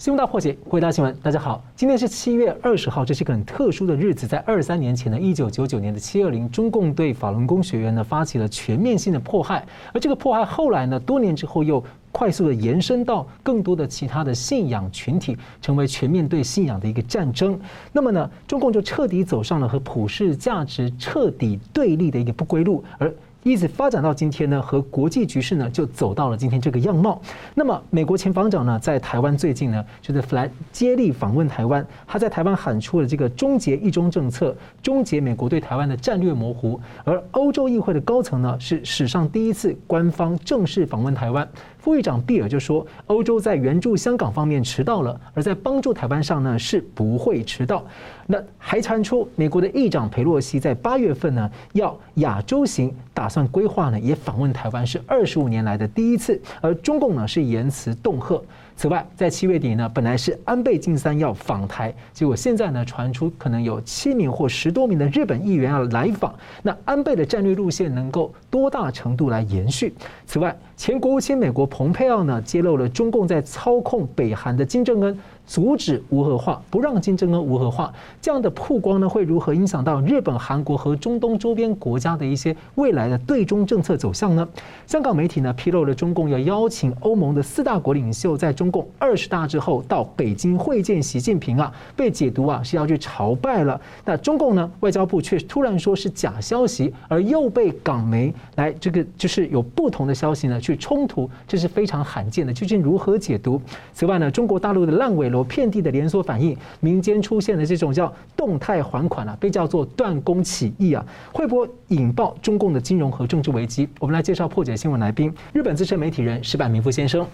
新闻大破解，回答新闻。大家好，今天是七月二十号，这是一个很特殊的日子。在二三年前的一九九九年的七二零，中共对法轮功学员呢发起了全面性的迫害，而这个迫害后来呢，多年之后又快速的延伸到更多的其他的信仰群体，成为全面对信仰的一个战争。那么呢，中共就彻底走上了和普世价值彻底对立的一个不归路，而。一直发展到今天呢，和国际局势呢就走到了今天这个样貌。那么，美国前防长呢，在台湾最近呢，就是来接力访问台湾，他在台湾喊出了这个终结一中政策，终结美国对台湾的战略模糊。而欧洲议会的高层呢，是史上第一次官方正式访问台湾。副议长毕尔就说，欧洲在援助香港方面迟到了，而在帮助台湾上呢是不会迟到。那还传出美国的议长佩洛西在八月份呢要亚洲行，打算规划呢也访问台湾，是二十五年来的第一次。而中共呢是言辞恫吓。此外，在七月底呢，本来是安倍晋三要访台，结果现在呢传出可能有七名或十多名的日本议员要来访。那安倍的战略路线能够多大程度来延续？此外，前国务卿美国蓬佩奥呢揭露了中共在操控北韩的金正恩。阻止无核化，不让金正恩无核化，这样的曝光呢，会如何影响到日本、韩国和中东周边国家的一些未来的对中政策走向呢？香港媒体呢披露了中共要邀请欧盟的四大国领袖在中共二十大之后到北京会见习近平啊，被解读啊是要去朝拜了。那中共呢外交部却突然说是假消息，而又被港媒来这个就是有不同的消息呢去冲突，这是非常罕见的。究竟如何解读？此外呢，中国大陆的烂尾楼。遍地的连锁反应，民间出现的这种叫动态还款啊，被叫做断供起义啊，会不会引爆中共的金融和政治危机？我们来介绍破解新闻来宾，日本资深媒体人石板明夫先生。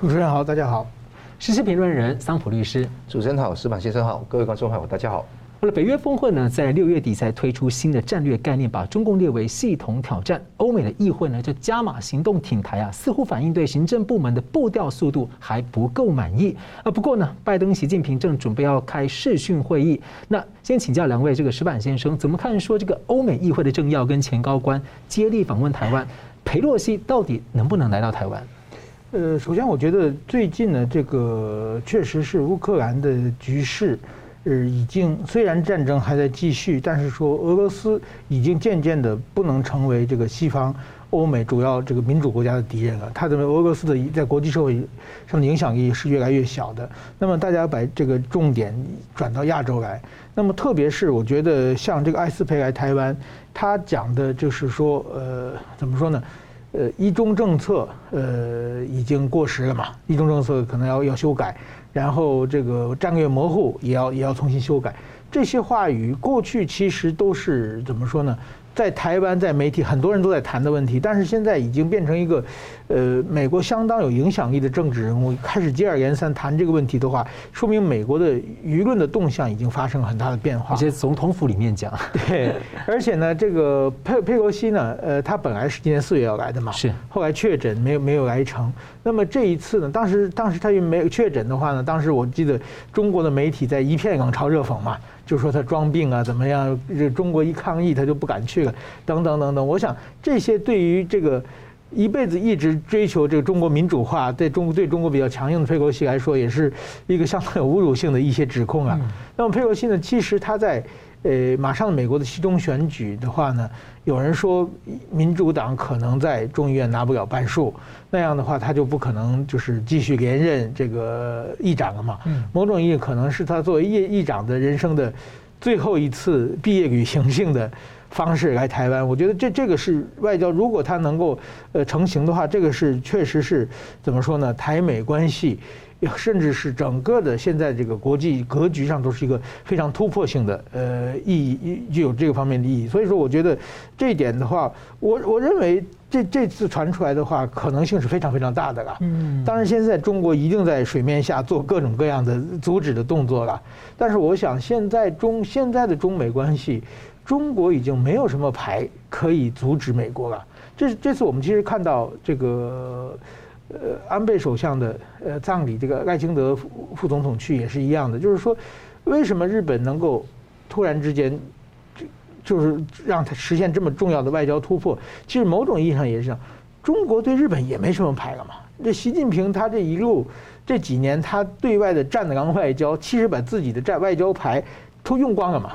主持人好，大家好。时事评论人桑普律师。主持人好，石板先生好，各位观众朋友，大家好。好了，北约峰会呢，在六月底才推出新的战略概念，把中共列为系统挑战。欧美的议会呢，就加码行动挺台啊，似乎反映对行政部门的步调速度还不够满意啊。不过呢，拜登、习近平正准备要开视讯会议。那先请教两位，这个石板先生怎么看？说这个欧美议会的政要跟前高官接力访问台湾，裴洛西到底能不能来到台湾？呃，首先我觉得最近呢，这个确实是乌克兰的局势。呃，已经虽然战争还在继续，但是说俄罗斯已经渐渐的不能成为这个西方欧美主要这个民主国家的敌人了。他认为俄罗斯的在国际社会上的影响力是越来越小的。那么大家把这个重点转到亚洲来，那么特别是我觉得像这个艾斯培来台湾，他讲的就是说，呃，怎么说呢？呃，一中政策呃已经过时了嘛，一中政策可能要要修改。然后这个战略模糊也要也要重新修改，这些话语过去其实都是怎么说呢？在台湾，在媒体，很多人都在谈的问题，但是现在已经变成一个，呃，美国相当有影响力的政治人物开始接二连三谈这个问题的话，说明美国的舆论的动向已经发生了很大的变化。而且总统府里面讲，对，而且呢，这个佩佩洛西呢，呃，他本来是今年四月要来的嘛，是，后来确诊没有没有来成。那么这一次呢，当时当时他又没有确诊的话呢，当时我记得中国的媒体在一片冷嘲热讽嘛。就说他装病啊，怎么样？这中国一抗议，他就不敢去了，等等等等。我想这些对于这个一辈子一直追求这个中国民主化，对中国对中国比较强硬的佩洛西来说，也是一个相当有侮辱性的一些指控啊。那么佩洛西呢，其实他在。呃，马上美国的期中选举的话呢，有人说民主党可能在众议院拿不了半数，那样的话他就不可能就是继续连任这个议长了嘛。某种意义可能是他作为议议长的人生的最后一次毕业旅行性的方式来台湾。我觉得这这个是外交，如果它能够呃成型的话，这个是确实是怎么说呢？台美关系。甚至是整个的现在这个国际格局上都是一个非常突破性的呃意义，具有这个方面的意义。所以说，我觉得这一点的话，我我认为这这次传出来的话，可能性是非常非常大的了。嗯。当然，现在中国一定在水面下做各种各样的阻止的动作了。但是，我想现在中现在的中美关系，中国已经没有什么牌可以阻止美国了。这这次我们其实看到这个。呃，安倍首相的呃葬礼，这个赖清德副副总统去也是一样的，就是说，为什么日本能够突然之间就就是让他实现这么重要的外交突破？其实某种意义上也是这样，中国对日本也没什么牌了嘛。这习近平他这一路这几年他对外的战狼外交，其实把自己的战外交牌都用光了嘛。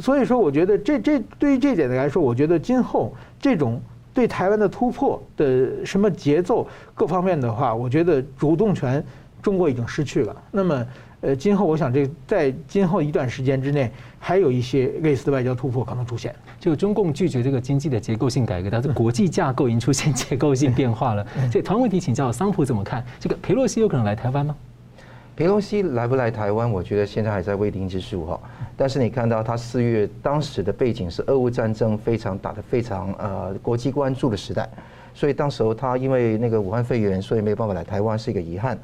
所以说，我觉得这这对于这点来说，我觉得今后这种对台湾的突破的什么节奏各方面的话，我觉得主动权中国已经失去了。那么，呃，今后我想这在今后一段时间之内，还有一些类似的外交突破可能出现。就中共拒绝这个经济的结构性改革，但是国际架构已经出现结构性变化了。所以，同样问题请教桑普怎么看？这个佩洛西有可能来台湾吗？裴洛西来不来台湾？我觉得现在还在未定之数哈。但是你看到他四月当时的背景是俄乌战争非常打得非常呃国际关注的时代，所以当时候他因为那个武汉肺炎，所以没有办法来台湾是一个遗憾。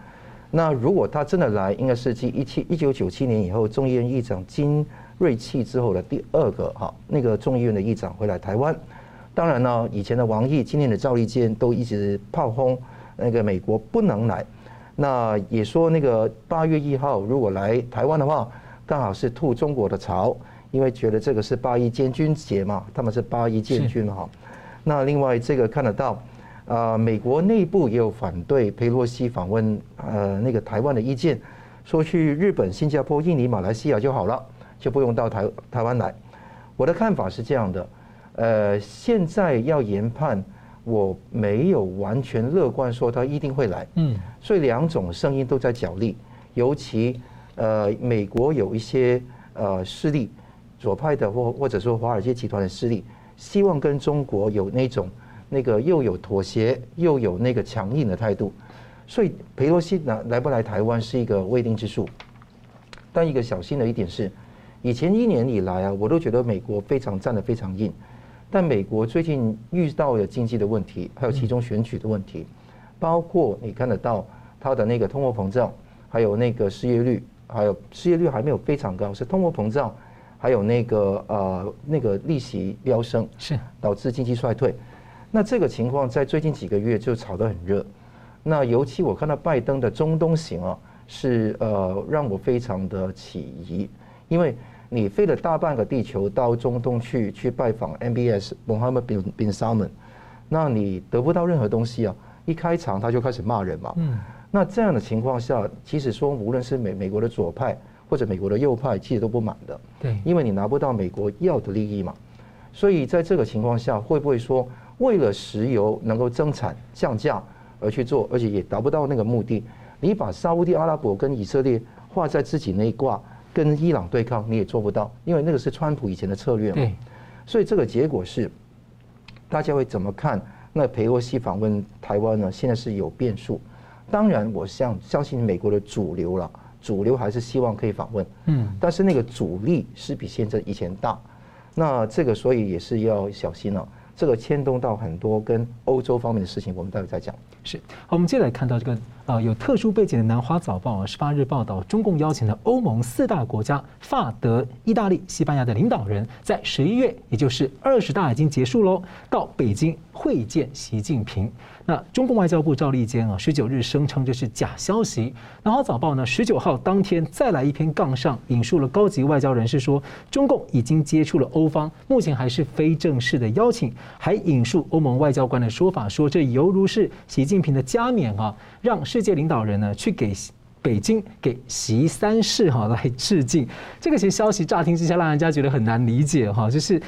那如果他真的来，应该是继一七一九九七年以后众议院议长金瑞气之后的第二个哈那个众议院的议长会来台湾。当然呢，以前的王毅、今年的赵立坚都一直炮轰那个美国不能来。那也说那个八月一号如果来台湾的话，刚好是吐中国的槽，因为觉得这个是八一建军节嘛，他们是八一建军哈。那另外这个看得到，啊，美国内部也有反对佩洛西访问呃那个台湾的意见，说去日本、新加坡、印尼、马来西亚就好了，就不用到台台湾来。我的看法是这样的，呃，现在要研判。我没有完全乐观说他一定会来，嗯，所以两种声音都在角力，尤其呃美国有一些呃势力，左派的或或者说华尔街集团的势力，希望跟中国有那种那个又有妥协又有那个强硬的态度，所以佩洛西来来不来台湾是一个未定之数，但一个小心的一点是，以前一年以来啊，我都觉得美国非常站得非常硬。但美国最近遇到的经济的问题，还有其中选举的问题，包括你看得到它的那个通货膨胀，还有那个失业率，还有失业率还没有非常高，是通货膨胀，还有那个呃那个利息飙升，是导致经济衰退。那这个情况在最近几个月就炒得很热。那尤其我看到拜登的中东行啊，是呃让我非常的起疑，因为。你飞了大半个地球到中东去去拜访 MBS Mohammed bin bin Salman，那你得不到任何东西啊！一开场他就开始骂人嘛。嗯。那这样的情况下，其实说无论是美美国的左派或者美国的右派，其实都不满的。对。因为你拿不到美国要的利益嘛。所以在这个情况下，会不会说为了石油能够增产降价而去做，而且也达不到那个目的？你把沙乌地阿拉伯跟以色列画在自己那一挂。跟伊朗对抗你也做不到，因为那个是川普以前的策略嘛。所以这个结果是，大家会怎么看？那裴洛西访问台湾呢？现在是有变数。当然，我相相信美国的主流了，主流还是希望可以访问。嗯。但是那个阻力是比现在以前大。那这个所以也是要小心了。这个牵动到很多跟欧洲方面的事情，我们待会再讲。是。好，我们接下来看到这个。啊，有特殊背景的南华早报啊，十八日报道，中共邀请了欧盟四大国家法德、意大利、西班牙的领导人，在十一月，也就是二十大已经结束喽，到北京会见习近平。那中共外交部赵立坚啊，十九日声称这是假消息。南华早报呢，十九号当天再来一篇杠上，引述了高级外交人士说，中共已经接触了欧方，目前还是非正式的邀请，还引述欧盟外交官的说法，说这犹如是习近平的加冕啊，让世界领导人呢去给北京给习三世哈来致敬。这个其实消息乍听之下，让人家觉得很难理解哈，就是。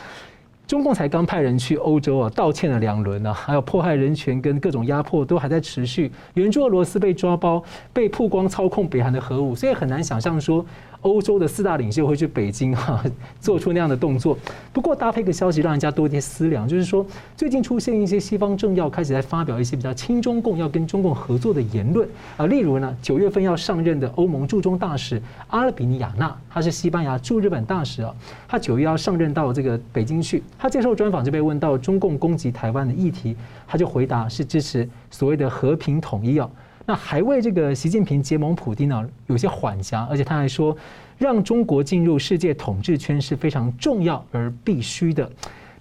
中共才刚派人去欧洲啊，道歉了两轮呢，还有迫害人权跟各种压迫都还在持续。援助俄罗斯被抓包，被曝光操控北韩的核武，所以很难想象说。欧洲的四大领袖会去北京哈，做出那样的动作。不过搭配个消息，让人家多一些思量，就是说最近出现一些西方政要开始在发表一些比较亲中共、要跟中共合作的言论啊。例如呢，九月份要上任的欧盟驻中大使阿尔比尼亚纳，他是西班牙驻日本大使啊。他九月要上任到这个北京去，他接受专访就被问到中共攻击台湾的议题，他就回答是支持所谓的和平统一啊。那还为这个习近平结盟普京呢，有些缓颊，而且他还说，让中国进入世界统治圈是非常重要而必须的。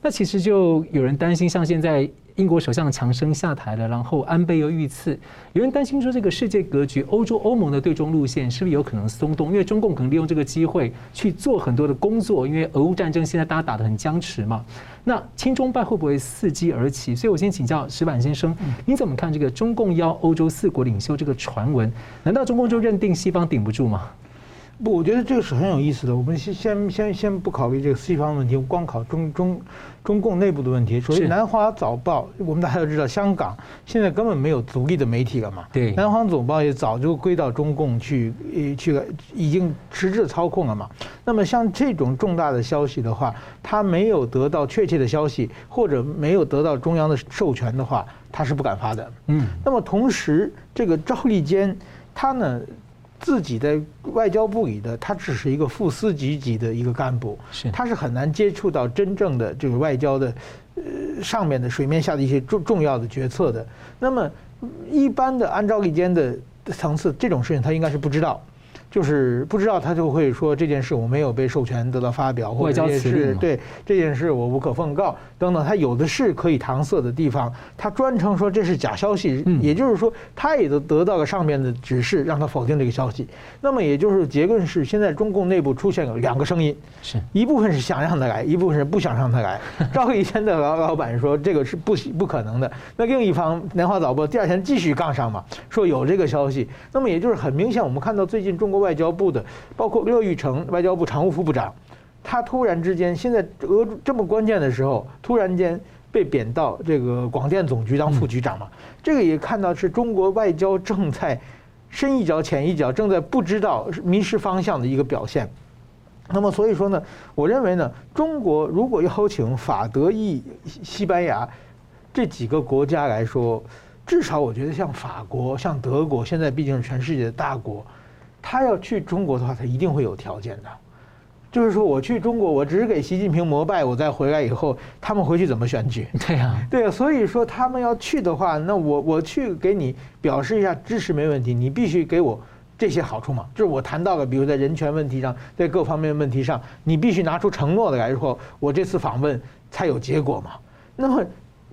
那其实就有人担心，像现在英国首相强生下台了，然后安倍又遇刺，有人担心说这个世界格局，欧洲欧盟的对中路线是不是有可能松动？因为中共可能利用这个机会去做很多的工作，因为俄乌战争现在大家打得很僵持嘛。那亲中派会不会伺机而起？所以我先请教石板先生，你怎么看这个中共邀欧洲四国领袖这个传闻？难道中共就认定西方顶不住吗？不，我觉得这个是很有意思的。我们先先先先不考虑这个西方问题，光考中中中共内部的问题。所以《南华早报》，我们大家都知道，香港现在根本没有独立的媒体了嘛。对，《南华早报》也早就归到中共去，去了，已经实质操控了嘛。那么像这种重大的消息的话，他没有得到确切的消息，或者没有得到中央的授权的话，他是不敢发的。嗯。那么同时，这个赵立坚，他呢？自己在外交部里的，他只是一个副司级级的一个干部，他是很难接触到真正的这个外交的，呃，上面的水面下的一些重重要的决策的。那么，一般的按赵立坚的层次，这种事情他应该是不知道。就是不知道他就会说这件事我没有被授权得到发表，或者这件事对这件事我无可奉告等等，他有的是可以搪塞的地方，他专程说这是假消息，也就是说他也都得到了上面的指示让他否定这个消息。那么也就是结论是，现在中共内部出现了两个声音，是一部分是想让他来，一部分是不想让他来。赵立坚的老老板说这个是不不可能的，那另一方南华早报第二天继续杠上嘛，说有这个消息。那么也就是很明显，我们看到最近中国。外交部的，包括乐玉成外交部常务副部长，他突然之间，现在俄这么关键的时候，突然间被贬到这个广电总局当副局长嘛，这个也看到是中国外交正在深一脚浅一脚，正在不知道迷失方向的一个表现。那么所以说呢，我认为呢，中国如果邀请法、德、意、西班牙这几个国家来说，至少我觉得像法国、像德国，现在毕竟是全世界的大国。他要去中国的话，他一定会有条件的。就是说，我去中国，我只是给习近平膜拜，我再回来以后，他们回去怎么选举？对呀，对啊。所以说，他们要去的话，那我我去给你表示一下支持没问题，你必须给我这些好处嘛。就是我谈到了，比如在人权问题上，在各方面问题上，你必须拿出承诺的来说，我这次访问才有结果嘛。那么，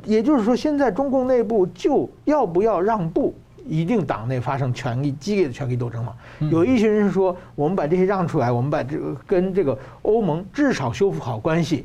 也就是说，现在中共内部就要不要让步？一定党内发生权力激烈的权力斗争嘛？有一群人是说，我们把这些让出来，我们把这个跟这个欧盟至少修复好关系，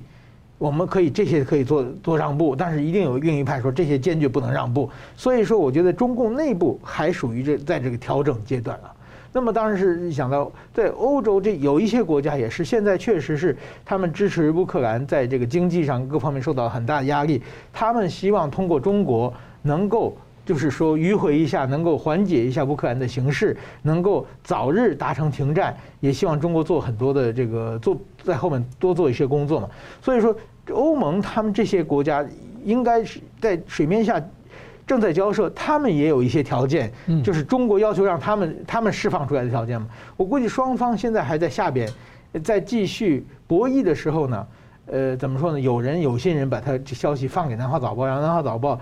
我们可以这些可以做做让步，但是一定有另一派说这些坚决不能让步。所以说，我觉得中共内部还属于这在这个调整阶段啊。那么当然是想到在欧洲这有一些国家也是现在确实是他们支持乌克兰在这个经济上各方面受到很大的压力，他们希望通过中国能够。就是说迂回一下，能够缓解一下乌克兰的形势，能够早日达成停战，也希望中国做很多的这个做在后面多做一些工作嘛。所以说，欧盟他们这些国家应该是在水面下正在交涉，他们也有一些条件，就是中国要求让他们他们释放出来的条件嘛。我估计双方现在还在下边在继续博弈的时候呢，呃，怎么说呢？有人有心人把他这消息放给南华早报，让南华早报。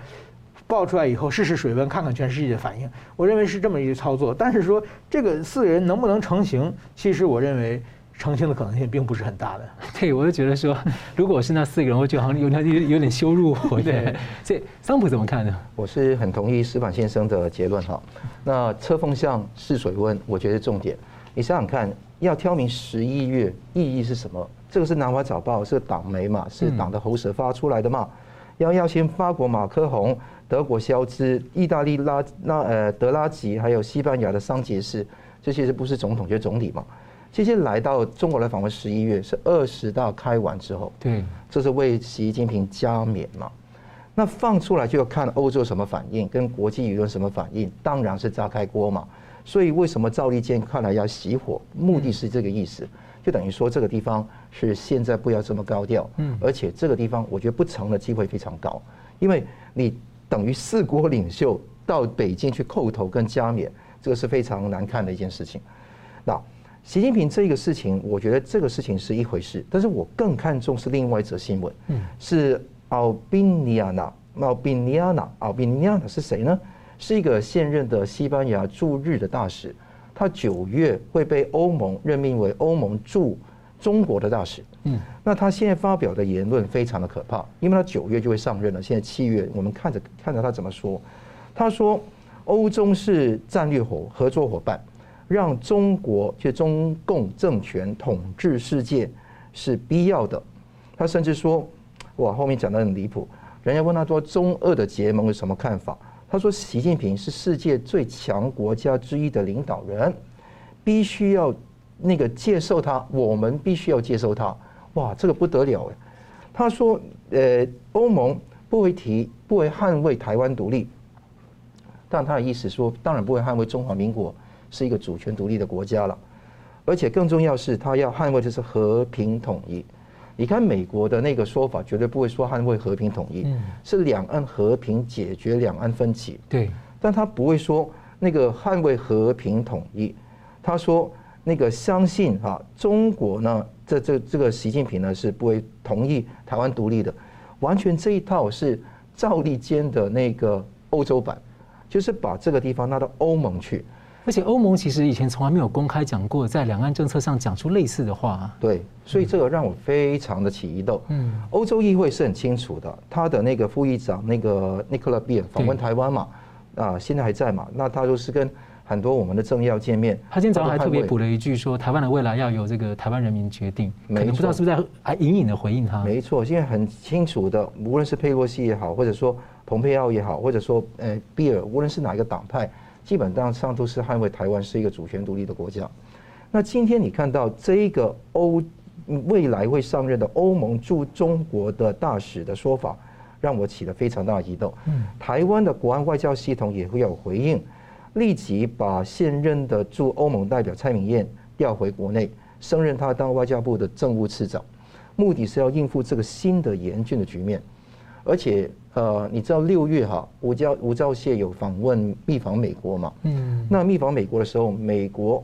爆出来以后试试水温，看看全世界的反应。我认为是这么一个操作。但是说这个四个人能不能成型，其实我认为成型的可能性并不是很大的。对，我就觉得说，如果是那四个人，我觉得好像有点有有点羞辱我。对，所以桑普怎么看呢？我是很同意石板先生的结论哈。那测风向试水温，我觉得重点。你想想看，要挑明十一月意义是什么？这个是南华早报，是党媒嘛，是党的喉舌发出来的嘛。要要先发国马克宏。德国肖兹、意大利拉那呃德拉吉，还有西班牙的桑杰士，这些是不是总统就是总理嘛？这些来到中国来访问，十一月是二十大开完之后，对，这是为习近平加冕嘛？那放出来就要看欧洲什么反应，跟国际舆论什么反应，当然是炸开锅嘛。所以为什么赵立坚看来要熄火？目的是这个意思，就等于说这个地方是现在不要这么高调，嗯，而且这个地方我觉得不成的机会非常高，因为你。等于四国领袖到北京去叩头跟加冕，这个是非常难看的一件事情。那习近平这个事情，我觉得这个事情是一回事，但是我更看重是另外一则新闻，是奥宾尼亚纳，奥宾尼亚纳，奥宾尼亚纳是谁呢？是一个现任的西班牙驻日的大使，他九月会被欧盟任命为欧盟驻中国的大使。嗯，那他现在发表的言论非常的可怕，因为他九月就会上任了，现在七月，我们看着看着他怎么说。他说，欧中是战略伙合作伙伴，让中国就中共政权统治世界是必要的。他甚至说，哇，后面讲的很离谱。人家问他说，中俄的结盟有什么看法？他说，习近平是世界最强国家之一的领导人，必须要那个接受他，我们必须要接受他。哇，这个不得了哎！他说，呃，欧盟不会提，不会捍卫台湾独立，但他的意思说，当然不会捍卫中华民国是一个主权独立的国家了，而且更重要是，他要捍卫的是和平统一。你看美国的那个说法，绝对不会说捍卫和平统一，是两岸和平解决两岸分歧。对，但他不会说那个捍卫和平统一，他说那个相信啊，中国呢，这这这个习近平呢是不会同意台湾独立的，完全这一套是赵立坚的那个欧洲版，就是把这个地方拉到欧盟去。而且欧盟其实以前从来没有公开讲过，在两岸政策上讲出类似的话。啊对，所以这个让我非常的起疑窦。嗯，欧洲议会是很清楚的，他的那个副议长那个尼克勒比尔访问台湾嘛，啊，现在还在嘛？那他就是跟很多我们的政要见面。他今天早上还特别补了一句说，台湾的未来要由这个台湾人民决定。可能不知道是不是在还隐隐的回应他？没错，现在很清楚的，无论是佩洛西也好，或者说蓬佩奥也好，或者说呃比尔，无论是哪一个党派。基本上上都是捍卫台湾是一个主权独立的国家。那今天你看到这一个欧未来会上任的欧盟驻中国的大使的说法，让我起了非常大的疑窦。台湾的国安外交系统也会有回应，立即把现任的驻欧盟代表蔡明燕调回国内，升任他当外交部的政务次长，目的是要应付这个新的严峻的局面，而且。呃，你知道六月哈，吴钊吴钊燮有访问密访美国嘛？嗯，那密访美国的时候，美国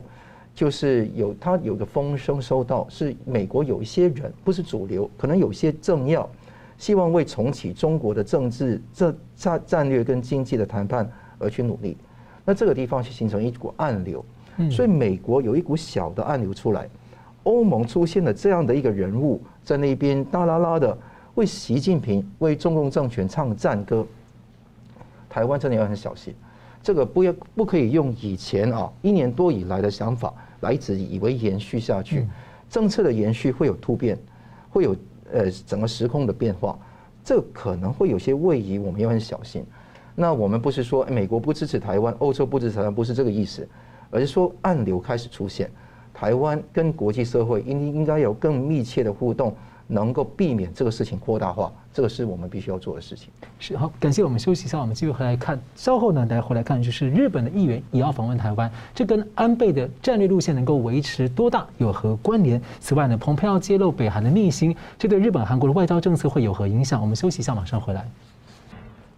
就是有他有个风声收到，是美国有一些人不是主流，可能有些政要希望为重启中国的政治、这战战略跟经济的谈判而去努力。那这个地方是形成一股暗流，所以美国有一股小的暗流出来，欧盟出现了这样的一个人物在那边大啦啦的。为习近平、为中共政权唱战歌，台湾真的要很小心。这个不要不可以用以前啊一年多以来的想法来一直以为延续下去。政策的延续会有突变，会有呃整个时空的变化，这可能会有些位移，我们要很小心。那我们不是说美国不支持台湾，欧洲不支持台湾，不是这个意思，而是说暗流开始出现，台湾跟国际社会应应该有更密切的互动。能够避免这个事情扩大化，这个是我们必须要做的事情。是好，感谢我们休息一下，我们继续回来看。稍后呢，大家回来看，就是日本的议员也要访问台湾，这跟安倍的战略路线能够维持多大有何关联？此外呢，蓬佩奥揭露北韩的秘辛，这对日本、韩国的外交政策会有何影响？我们休息一下，马上回来。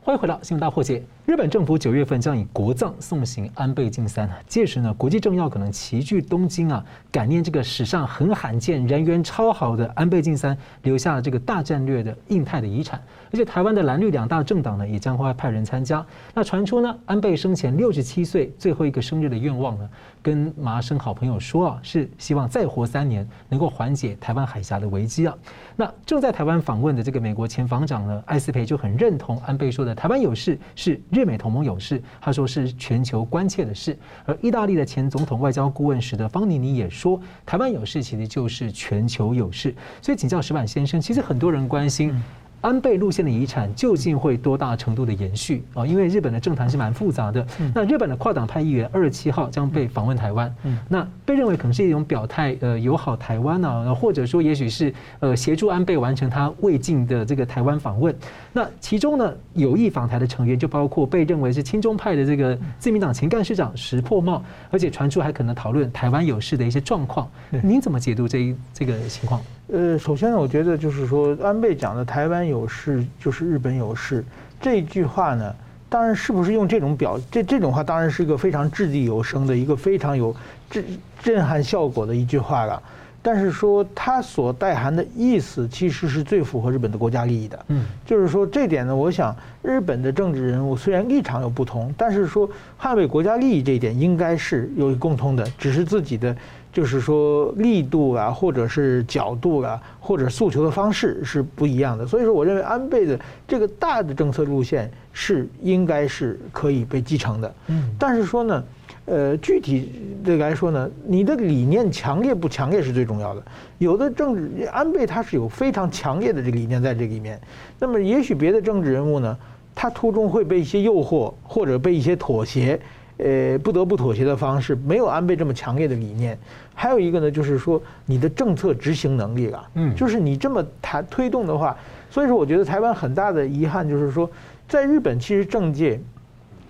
欢迎回到新闻大破解。日本政府九月份将以国葬送行安倍晋三，届时呢，国际政要可能齐聚东京啊，感念这个史上很罕见、人缘超好的安倍晋三留下了这个大战略的印太的遗产。而且台湾的蓝绿两大政党呢，也将会派人参加。那传出呢，安倍生前六十七岁最后一个生日的愿望呢，跟麻生好朋友说啊，是希望再活三年，能够缓解台湾海峡的危机啊。那正在台湾访问的这个美国前防长呢，艾斯培就很认同安倍说的，台湾有事是日。美同盟有事，他说是全球关切的事。而意大利的前总统外交顾问史德方尼尼也说，台湾有事其实就是全球有事。所以请教石板先生，其实很多人关心。安倍路线的遗产究竟会多大程度的延续啊？因为日本的政坛是蛮复杂的。那日本的跨党派议员二十七号将被访问台湾，那被认为可能是一种表态，呃，友好台湾啊，或者说也许是呃协助安倍完成他未尽的这个台湾访问。那其中呢，有意访台的成员就包括被认为是亲中派的这个自民党前干事长石破茂，而且传出还可能讨论台湾有事的一些状况。您怎么解读这一这个情况？呃，首先呢，我觉得就是说，安倍讲的“台湾有事就是日本有事”这句话呢，当然是不是用这种表这这种话，当然是一个非常掷地有声的一个非常有震震撼效果的一句话了。但是说它所带含的意思，其实是最符合日本的国家利益的。嗯，就是说这点呢，我想日本的政治人物虽然立场有不同，但是说捍卫国家利益这一点应该是有共通的，只是自己的就是说力度啊，或者是角度啊，或者诉求的方式是不一样的。所以说，我认为安倍的这个大的政策路线是应该是可以被继承的。嗯，但是说呢。呃，具体的来说呢，你的理念强烈不强烈是最重要的。有的政治安倍他是有非常强烈的这个理念在这里面，那么也许别的政治人物呢，他途中会被一些诱惑或者被一些妥协，呃，不得不妥协的方式，没有安倍这么强烈的理念。还有一个呢，就是说你的政策执行能力啊，嗯，就是你这么谈推动的话，所以说我觉得台湾很大的遗憾就是说，在日本其实政界。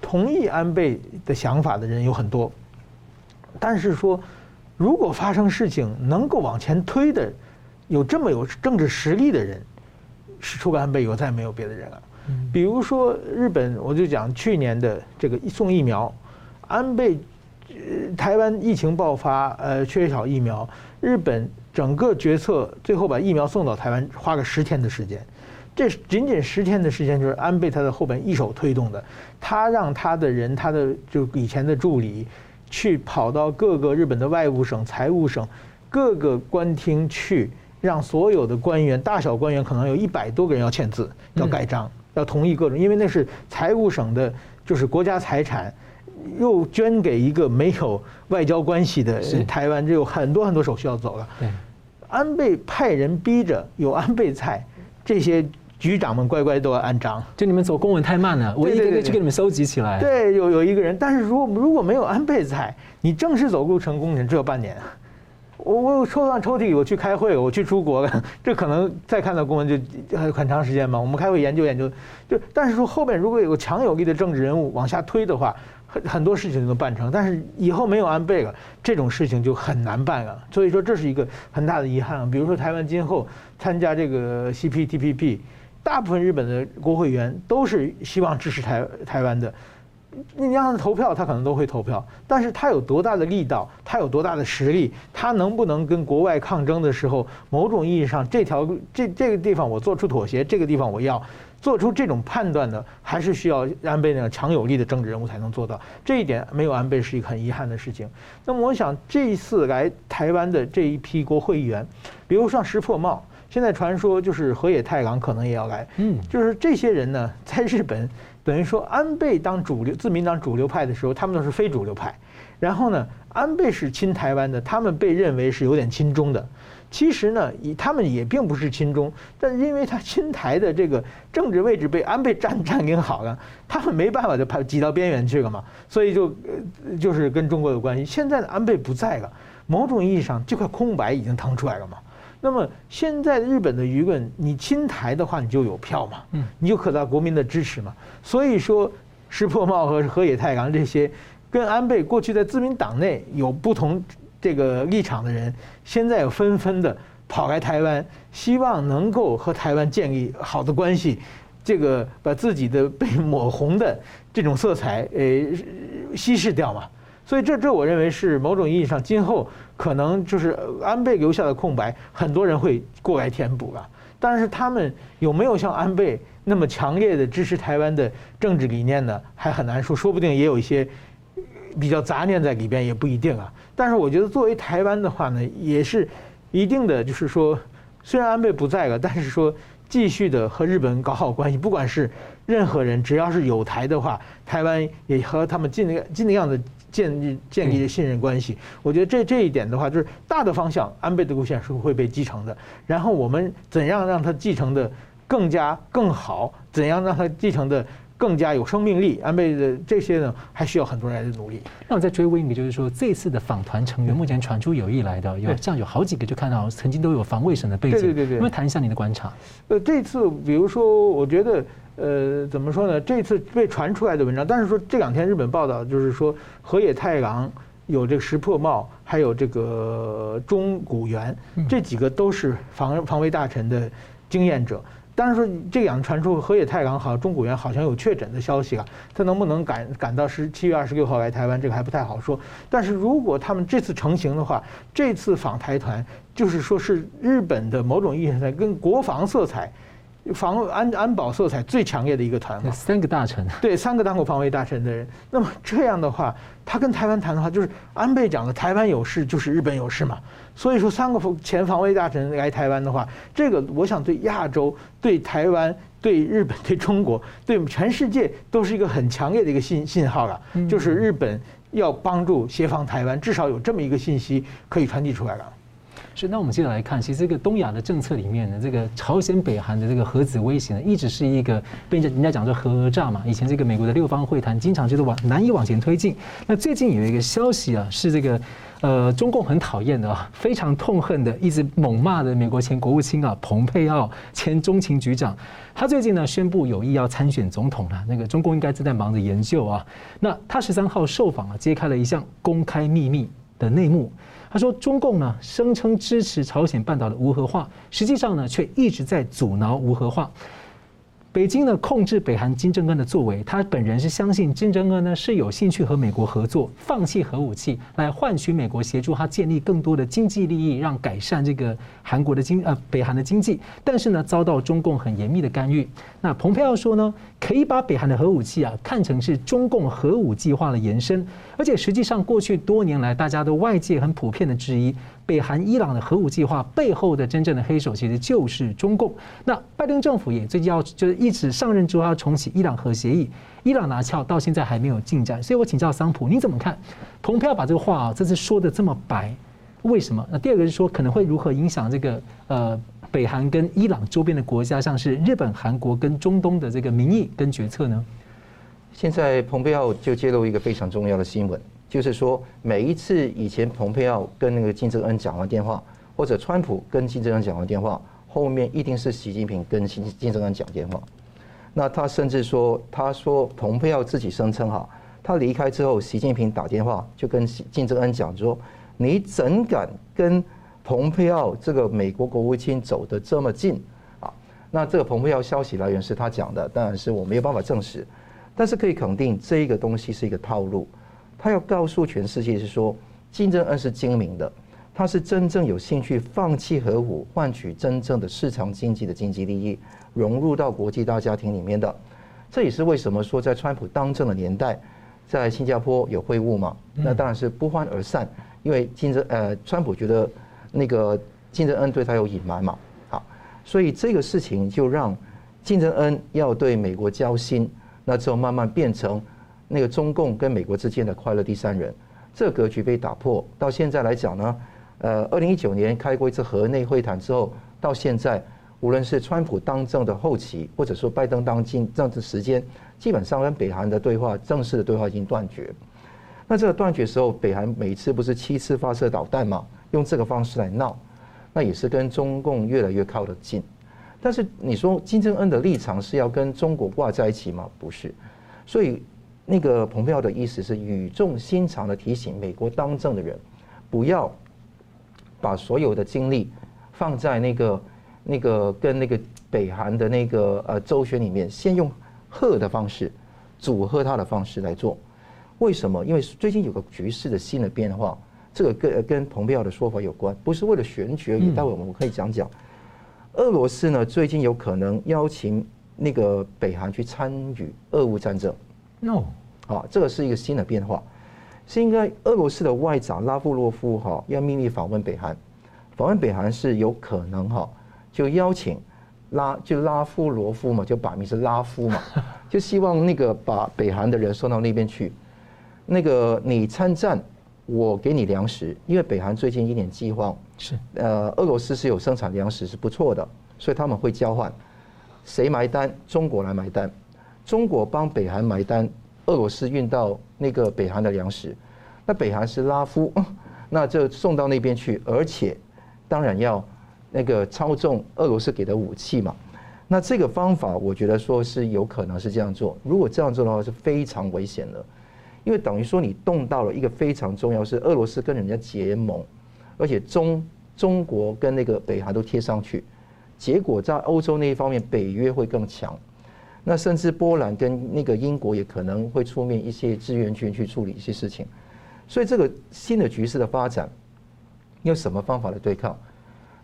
同意安倍的想法的人有很多，但是说，如果发生事情能够往前推的，有这么有政治实力的人，是除了安倍以后再没有别的人了。比如说日本，我就讲去年的这个送疫苗，安倍，台湾疫情爆发，呃，缺少疫苗，日本整个决策最后把疫苗送到台湾，花了十天的时间。这仅仅十天的时间，就是安倍他的后边一手推动的。他让他的人，他的就以前的助理，去跑到各个日本的外务省、财务省各个官厅去，让所有的官员，大小官员可能有一百多个人要签字、要盖章、要同意各种，因为那是财务省的，就是国家财产，又捐给一个没有外交关系的台湾，这有很多很多手续要走了。安倍派人逼着有安倍在这些。局长们乖乖都要按章，就你们走公文太慢了，我一个一个去给你们收集起来。对，有有一个人，但是如果如果没有安倍在，你正式走路成功，你只有半年。我我抽上抽屉，我去开会，我去出国了，这可能再看到公文就很很长时间嘛。我们开会研究研究，就但是说后面如果有个强有力的政治人物往下推的话，很很多事情就能办成。但是以后没有安倍了，这种事情就很难办了。所以说这是一个很大的遗憾。比如说台湾今后参加这个 CPTPP。大部分日本的国会议员都是希望支持台台湾的，你让他投票，他可能都会投票。但是他有多大的力道，他有多大的实力，他能不能跟国外抗争的时候，某种意义上，这条这这个地方我做出妥协，这个地方我要做出这种判断的，还是需要安倍那样强有力的政治人物才能做到。这一点没有安倍是一个很遗憾的事情。那么我想这一次来台湾的这一批国会议员，比如像石破茂。现在传说就是河野太郎可能也要来，嗯，就是这些人呢，在日本等于说安倍当主流自民党主流派的时候，他们都是非主流派。然后呢，安倍是亲台湾的，他们被认为是有点亲中的。其实呢，以他们也并不是亲中，但是因为他亲台的这个政治位置被安倍占占领好了，他们没办法就排挤到边缘去了嘛，所以就呃就是跟中国有关系。现在的安倍不在了，某种意义上这块空白已经腾出来了嘛。那么现在日本的舆论，你亲台的话，你就有票嘛，嗯，你就可到国民的支持嘛。所以说，石破茂和河野太郎这些跟安倍过去在自民党内有不同这个立场的人，现在又纷纷的跑来台湾，希望能够和台湾建立好的关系，这个把自己的被抹红的这种色彩诶稀释掉嘛。所以这这我认为是某种意义上，今后可能就是安倍留下的空白，很多人会过来填补了。但是他们有没有像安倍那么强烈的支持台湾的政治理念呢？还很难说，说不定也有一些比较杂念在里边，也不一定啊。但是我觉得作为台湾的话呢，也是一定的，就是说，虽然安倍不在了，但是说继续的和日本搞好关系，不管是任何人，只要是有台的话，台湾也和他们尽量尽量的。建立建立信任关系，我觉得这这一点的话，就是大的方向，安倍的路线是会被继承的。然后我们怎样让它继承的更加更好？怎样让它继承的更加有生命力？安倍的这些呢，还需要很多人来的努力。那我再追问一个，就是说这次的访团成员，目前传出有意来的，有像有好几个，就看到曾经都有防卫省的背景。对对对。能不能谈一下你的观察？呃，这次比如说，我觉得。呃，怎么说呢？这次被传出来的文章，但是说这两天日本报道就是说，河野太郎有这个石破茂，还有这个中谷元，这几个都是防防卫大臣的经验者。当然说这样传出河野太郎好，中谷原好像有确诊的消息啊，他能不能赶赶到十七月二十六号来台湾，这个还不太好说。但是如果他们这次成型的话，这次访台团就是说是日本的某种意义上跟国防色彩。防安安保色彩最强烈的一个团嘛，三个大臣，对，三个当过防卫大臣的人。那么这样的话，他跟台湾谈的话，就是安倍讲的台湾有事就是日本有事嘛。所以说，三个前防卫大臣来台湾的话，这个我想对亚洲、对台湾、对日本、对中国、对全世界都是一个很强烈的一个信信号了，就是日本要帮助协防台湾，至少有这么一个信息可以传递出来了。是，那我们接着来看，其实这个东亚的政策里面呢，这个朝鲜、北韩的这个核子威胁呢，一直是一个被人家讲说核讹诈嘛。以前这个美国的六方会谈，经常就是往难以往前推进。那最近有一个消息啊，是这个呃，中共很讨厌的啊，非常痛恨的，一直猛骂的美国前国务卿啊，蓬佩奥前中情局长，他最近呢宣布有意要参选总统了。那个中共应该正在忙着研究啊。那他十三号受访啊，揭开了一项公开秘密的内幕。他说：“中共呢声称支持朝鲜半岛的无核化，实际上呢却一直在阻挠无核化。”北京呢控制北韩金正恩的作为，他本人是相信金正恩呢是有兴趣和美国合作，放弃核武器来换取美国协助他建立更多的经济利益，让改善这个韩国的经呃北韩的经济。但是呢遭到中共很严密的干预。那蓬佩奥说呢可以把北韩的核武器啊看成是中共核武计划的延伸，而且实际上过去多年来大家都外界很普遍的质疑。北韩、伊朗的核武计划背后的真正的黑手，其实就是中共。那拜登政府也最近要就是一直上任之后要重启伊朗核协议，伊朗拿翘到现在还没有进展。所以我请教桑普，你怎么看？蓬佩奥把这个话啊，这次说的这么白，为什么？那第二个是说可能会如何影响这个呃北韩跟伊朗周边的国家，像是日本、韩国跟中东的这个民意跟决策呢？现在蓬佩奥就揭露一个非常重要的新闻。就是说，每一次以前蓬佩奥跟那个金正恩讲完电话，或者川普跟金正恩讲完电话，后面一定是习近平跟金金正恩讲电话。那他甚至说，他说蓬佩奥自己声称哈，他离开之后，习近平打电话就跟金正恩讲说：“你怎敢跟蓬佩奥这个美国国务卿走得这么近啊？”那这个蓬佩奥消息来源是他讲的，当然是我没有办法证实，但是可以肯定这一个东西是一个套路。他要告诉全世界是说，金正恩是精明的，他是真正有兴趣放弃核武，换取真正的市场经济的经济利益，融入到国际大家庭里面的。这也是为什么说在川普当政的年代，在新加坡有会晤嘛？那当然是不欢而散，因为金正呃，川普觉得那个金正恩对他有隐瞒嘛，好，所以这个事情就让金正恩要对美国交心，那之后慢慢变成。那个中共跟美国之间的快乐第三人，这个格局被打破。到现在来讲呢，呃，二零一九年开过一次河内会谈之后，到现在，无论是川普当政的后期，或者说拜登当政政治时间，基本上跟北韩的对话正式的对话已经断绝。那这个断绝时候，北韩每次不是七次发射导弹吗？用这个方式来闹，那也是跟中共越来越靠得近。但是你说金正恩的立场是要跟中国挂在一起吗？不是，所以。那个蓬佩奥的意思是语重心长的提醒美国当政的人，不要把所有的精力放在那个那个跟那个北韩的那个呃周旋里面，先用和的方式，组合他的方式来做。为什么？因为最近有个局势的新的变化，这个跟跟蓬佩奥的说法有关，不是为了选举而已。待会我们可以讲讲，俄罗斯呢最近有可能邀请那个北韩去参与俄乌战争。No。啊，这个是一个新的变化，是应该俄罗斯的外长拉夫罗夫哈要秘密访问北韩，访问北韩是有可能哈，就邀请拉就拉夫罗夫嘛，就把名是拉夫嘛，就希望那个把北韩的人送到那边去，那个你参战，我给你粮食，因为北韩最近一点饥荒，是。呃俄罗斯是有生产粮食是不错的，所以他们会交换，谁买单？中国来买单，中国帮北韩买单。俄罗斯运到那个北韩的粮食，那北韩是拉夫，那就送到那边去，而且当然要那个操纵俄罗斯给的武器嘛。那这个方法，我觉得说是有可能是这样做。如果这样做的话，是非常危险的，因为等于说你动到了一个非常重要，是俄罗斯跟人家结盟，而且中中国跟那个北韩都贴上去，结果在欧洲那一方面，北约会更强，那甚至波兰跟那个英国也可能会出面一些志愿军去处理一些事情。所以这个新的局势的发展，用什么方法来对抗？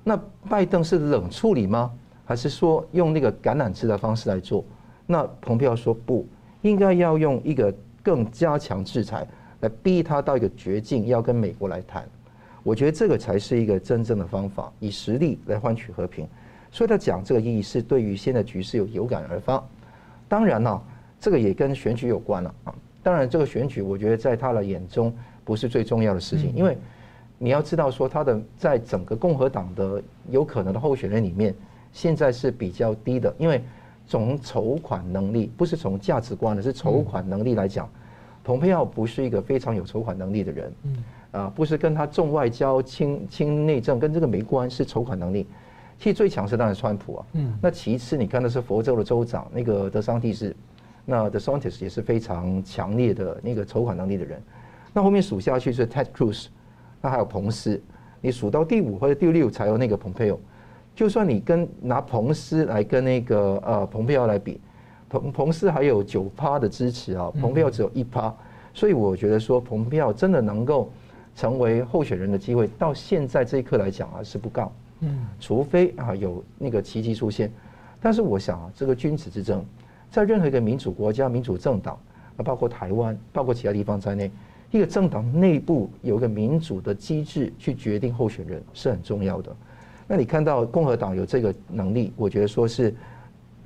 那拜登是冷处理吗？还是说用那个橄榄枝的方式来做？那蓬佩奥说不，应该要用一个更加强制裁来逼他到一个绝境，要跟美国来谈。我觉得这个才是一个真正的方法，以实力来换取和平。所以他讲这个意义是对于现在局势有有感而发。当然了，这个也跟选举有关了啊。当然，这个选举我觉得在他的眼中不是最重要的事情，因为你要知道说他的在整个共和党的有可能的候选人里面，现在是比较低的，因为从筹款能力不是从价值观的，是筹款能力来讲，蓬佩奥不是一个非常有筹款能力的人。啊，不是跟他重外交、轻轻内政，跟这个没关，是筹款能力。其实最强是当然川普啊，嗯，那其次你看的是佛州的州长那个德桑蒂斯，那 DeSantis 也是非常强烈的那个筹款能力的人。那后面数下去是 Ted Cruz，那还有彭斯，你数到第五或者第六才有那个蓬佩奥。就算你跟拿彭斯来跟那个呃蓬佩奥来比，彭彭斯还有九趴的支持啊，蓬佩奥只有一趴，所以我觉得说蓬佩奥真的能够。成为候选人的机会，到现在这一刻来讲啊是不高，嗯，除非啊有那个奇迹出现，但是我想啊，这个君子之争，在任何一个民主国家、民主政党啊，包括台湾、包括其他地方在内，一个政党内部有一个民主的机制去决定候选人是很重要的。那你看到共和党有这个能力，我觉得说是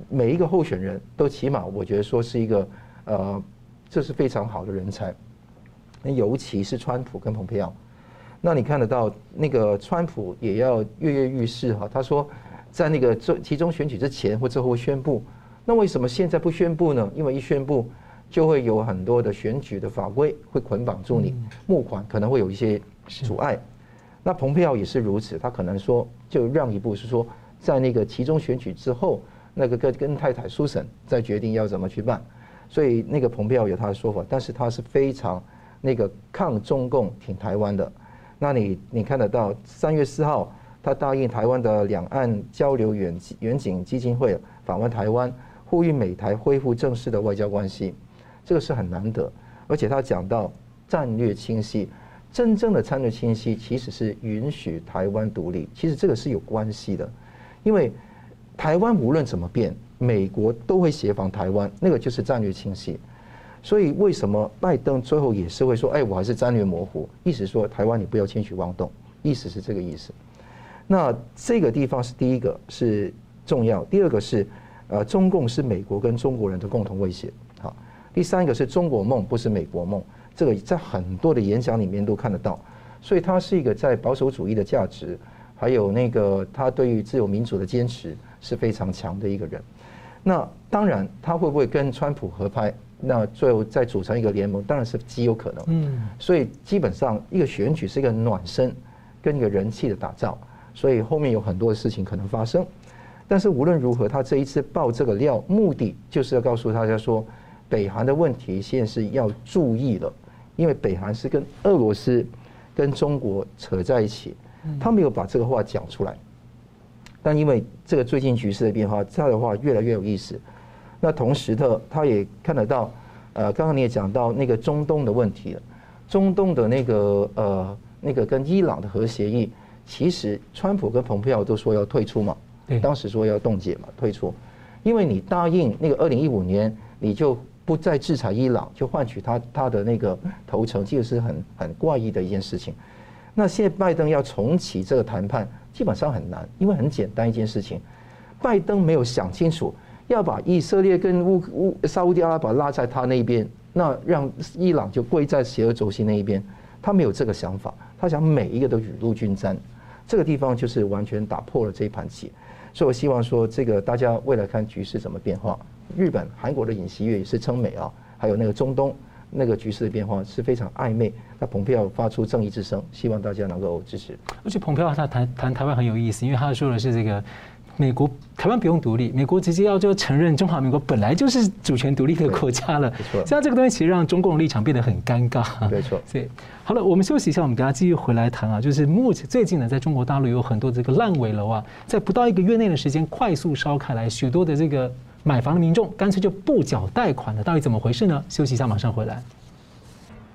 每一个候选人都起码，我觉得说是一个呃，这是非常好的人才。那尤其是川普跟蓬佩奥，那你看得到那个川普也要跃跃欲试哈。他说，在那个中其中选举之前或之后宣布，那为什么现在不宣布呢？因为一宣布就会有很多的选举的法规会捆绑住你，募款可能会有一些阻碍。那蓬佩奥也是如此，他可能说就让一步，是说在那个其中选举之后，那个跟跟太太苏珊再决定要怎么去办。所以那个蓬佩奥有他的说法，但是他是非常。那个抗中共挺台湾的，那你你看得到三月四号，他答应台湾的两岸交流远远景基金会访问台湾，呼吁美台恢复正式的外交关系，这个是很难得。而且他讲到战略清晰，真正的战略清晰其实是允许台湾独立，其实这个是有关系的，因为台湾无论怎么变，美国都会协防台湾，那个就是战略清晰。所以为什么拜登最后也是会说，哎，我还是战略模糊，意思说台湾你不要轻举妄动，意思是这个意思。那这个地方是第一个是重要，第二个是呃中共是美国跟中国人的共同威胁，好，第三个是中国梦不是美国梦，这个在很多的演讲里面都看得到，所以它是一个在保守主义的价值，还有那个他对于自由民主的坚持是非常强的一个人。那当然他会不会跟川普合拍？那最后再组成一个联盟，当然是极有可能。嗯，所以基本上一个选举是一个暖身，跟一个人气的打造，所以后面有很多的事情可能发生。但是无论如何，他这一次爆这个料，目的就是要告诉大家说，北韩的问题现在是要注意了，因为北韩是跟俄罗斯、跟中国扯在一起，他没有把这个话讲出来。但因为这个最近局势的变化，这样的话越来越有意思。那同时的，他也看得到，呃，刚刚你也讲到那个中东的问题了，中东的那个呃那个跟伊朗的核协议，其实川普跟蓬佩奥都说要退出嘛，对，当时说要冻结嘛，退出，因为你答应那个二零一五年你就不再制裁伊朗，就换取他他的那个投诚，这个是很很怪异的一件事情。那现在拜登要重启这个谈判，基本上很难，因为很简单一件事情，拜登没有想清楚。要把以色列跟乌乌沙乌地阿拉伯拉在他那边，那让伊朗就跪在邪恶轴心那一边，他没有这个想法，他想每一个都雨露均沾，这个地方就是完全打破了这一盘棋，所以我希望说，这个大家未来看局势怎么变化。日本、韩国的尹锡悦也是称美啊，还有那个中东那个局势的变化是非常暧昧。那蓬佩奥发出正义之声，希望大家能够支持。而且蓬佩奥他谈谈台湾很有意思，因为他说的是这个。美国台湾不用独立，美国直接要就承认中华民国本来就是主权独立的国家了。没错，现在这个东西其实让中共立场变得很尴尬。没错。所以好了，我们休息一下，我们等下继续回来谈啊。就是目前最近呢，在中国大陆有很多这个烂尾楼啊，在不到一个月内的时间快速烧开来，许多的这个买房的民众干脆就不缴贷款了，到底怎么回事呢？休息一下，马上回来。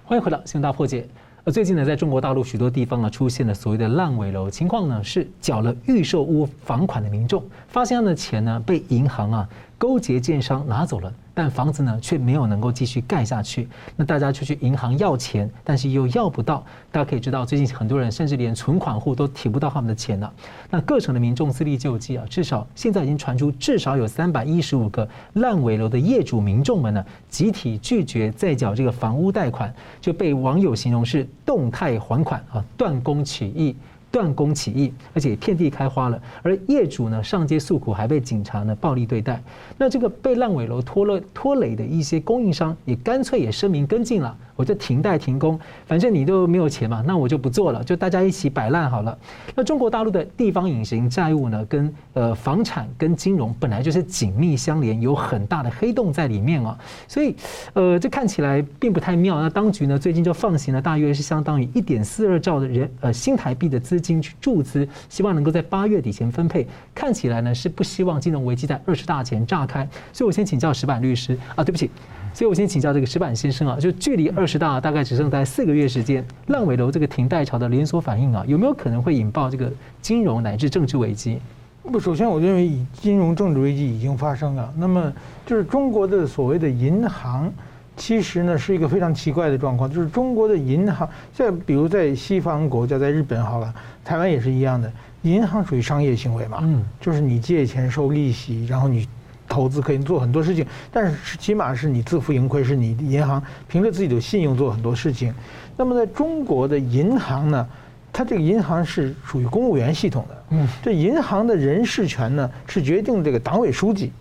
欢迎回到新闻大破解。最近呢，在中国大陆许多地方啊，出现了所谓的烂尾楼情况呢，是缴了预售屋房款的民众，发现他的钱呢被银行啊勾结建商拿走了。但房子呢，却没有能够继续盖下去。那大家就去银行要钱，但是又要不到。大家可以知道，最近很多人甚至连存款户都提不到他们的钱了。那各省的民众自力救济啊，至少现在已经传出至少有三百一十五个烂尾楼的业主民众们呢，集体拒绝再缴这个房屋贷款，就被网友形容是动态还款啊，断供取义。断供起义，而且遍地开花了。而业主呢，上街诉苦，还被警察呢暴力对待。那这个被烂尾楼拖了拖累的一些供应商，也干脆也声明跟进了。我就停贷停工，反正你都没有钱嘛，那我就不做了，就大家一起摆烂好了。那中国大陆的地方隐形债务呢，跟呃房产跟金融本来就是紧密相连，有很大的黑洞在里面啊，所以呃这看起来并不太妙。那当局呢最近就放行了大约是相当于一点四二兆的人呃新台币的资金去注资，希望能够在八月底前分配。看起来呢是不希望金融危机在二十大前炸开。所以我先请教石板律师啊，对不起。所以我先请教这个石板先生啊，就距离二十大大概只剩在四个月时间，烂尾楼这个停贷潮的连锁反应啊，有没有可能会引爆这个金融乃至政治危机？不，首先我认为以金融政治危机已经发生了。那么就是中国的所谓的银行，其实呢是一个非常奇怪的状况，就是中国的银行，在比如在西方国家，在日本好了，台湾也是一样的，银行属于商业行为嘛，嗯，就是你借钱收利息，然后你。投资可以做很多事情，但是起码是你自负盈亏，是你银行凭着自己的信用做很多事情。那么在中国的银行呢，它这个银行是属于公务员系统的。嗯，这银行的人事权呢是决定这个党委书记，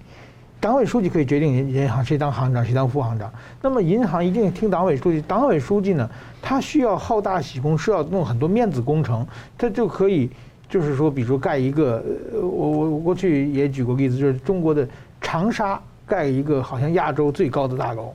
党委书记可以决定银行谁当行长谁当副行长。那么银行一定听党委书记，党委书记呢他需要好大喜功，需要弄很多面子工程，他就可以就是说，比如盖一个，我我过去也举过例子，就是中国的。长沙盖一个好像亚洲最高的大楼，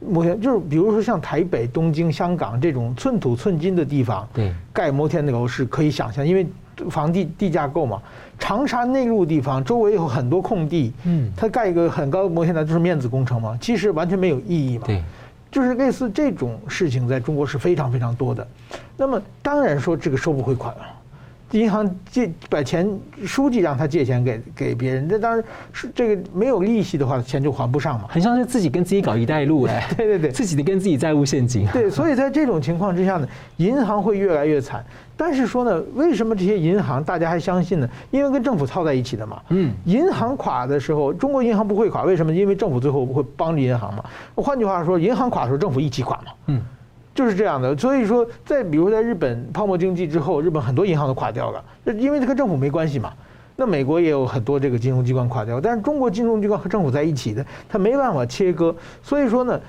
摩天就是比如说像台北、东京、香港这种寸土寸金的地方，对，盖摩天楼是可以想象，因为房地地价够嘛。长沙内陆地方周围有很多空地，嗯，它盖一个很高的摩天楼就是面子工程嘛，其实完全没有意义嘛。对，就是类似这种事情在中国是非常非常多的。那么当然说这个收不回款了。银行借把钱，书记让他借钱给给别人，那当然是这个没有利息的话，钱就还不上嘛。很像是自己跟自己搞一带一路哎，对对对，自己的跟自己债务陷阱。对，所以在这种情况之下呢，银行会越来越惨。但是说呢，为什么这些银行大家还相信呢？因为跟政府套在一起的嘛。嗯，银行垮的时候，中国银行不会垮，为什么？因为政府最后不会帮着银行嘛。换句话说，银行垮的时候，政府一起垮嘛。嗯。就是这样的，所以说，在比如在日本泡沫经济之后，日本很多银行都垮掉了，那因为它跟政府没关系嘛。那美国也有很多这个金融机关垮掉，但是中国金融机关和政府在一起的，它没办法切割。所以说呢，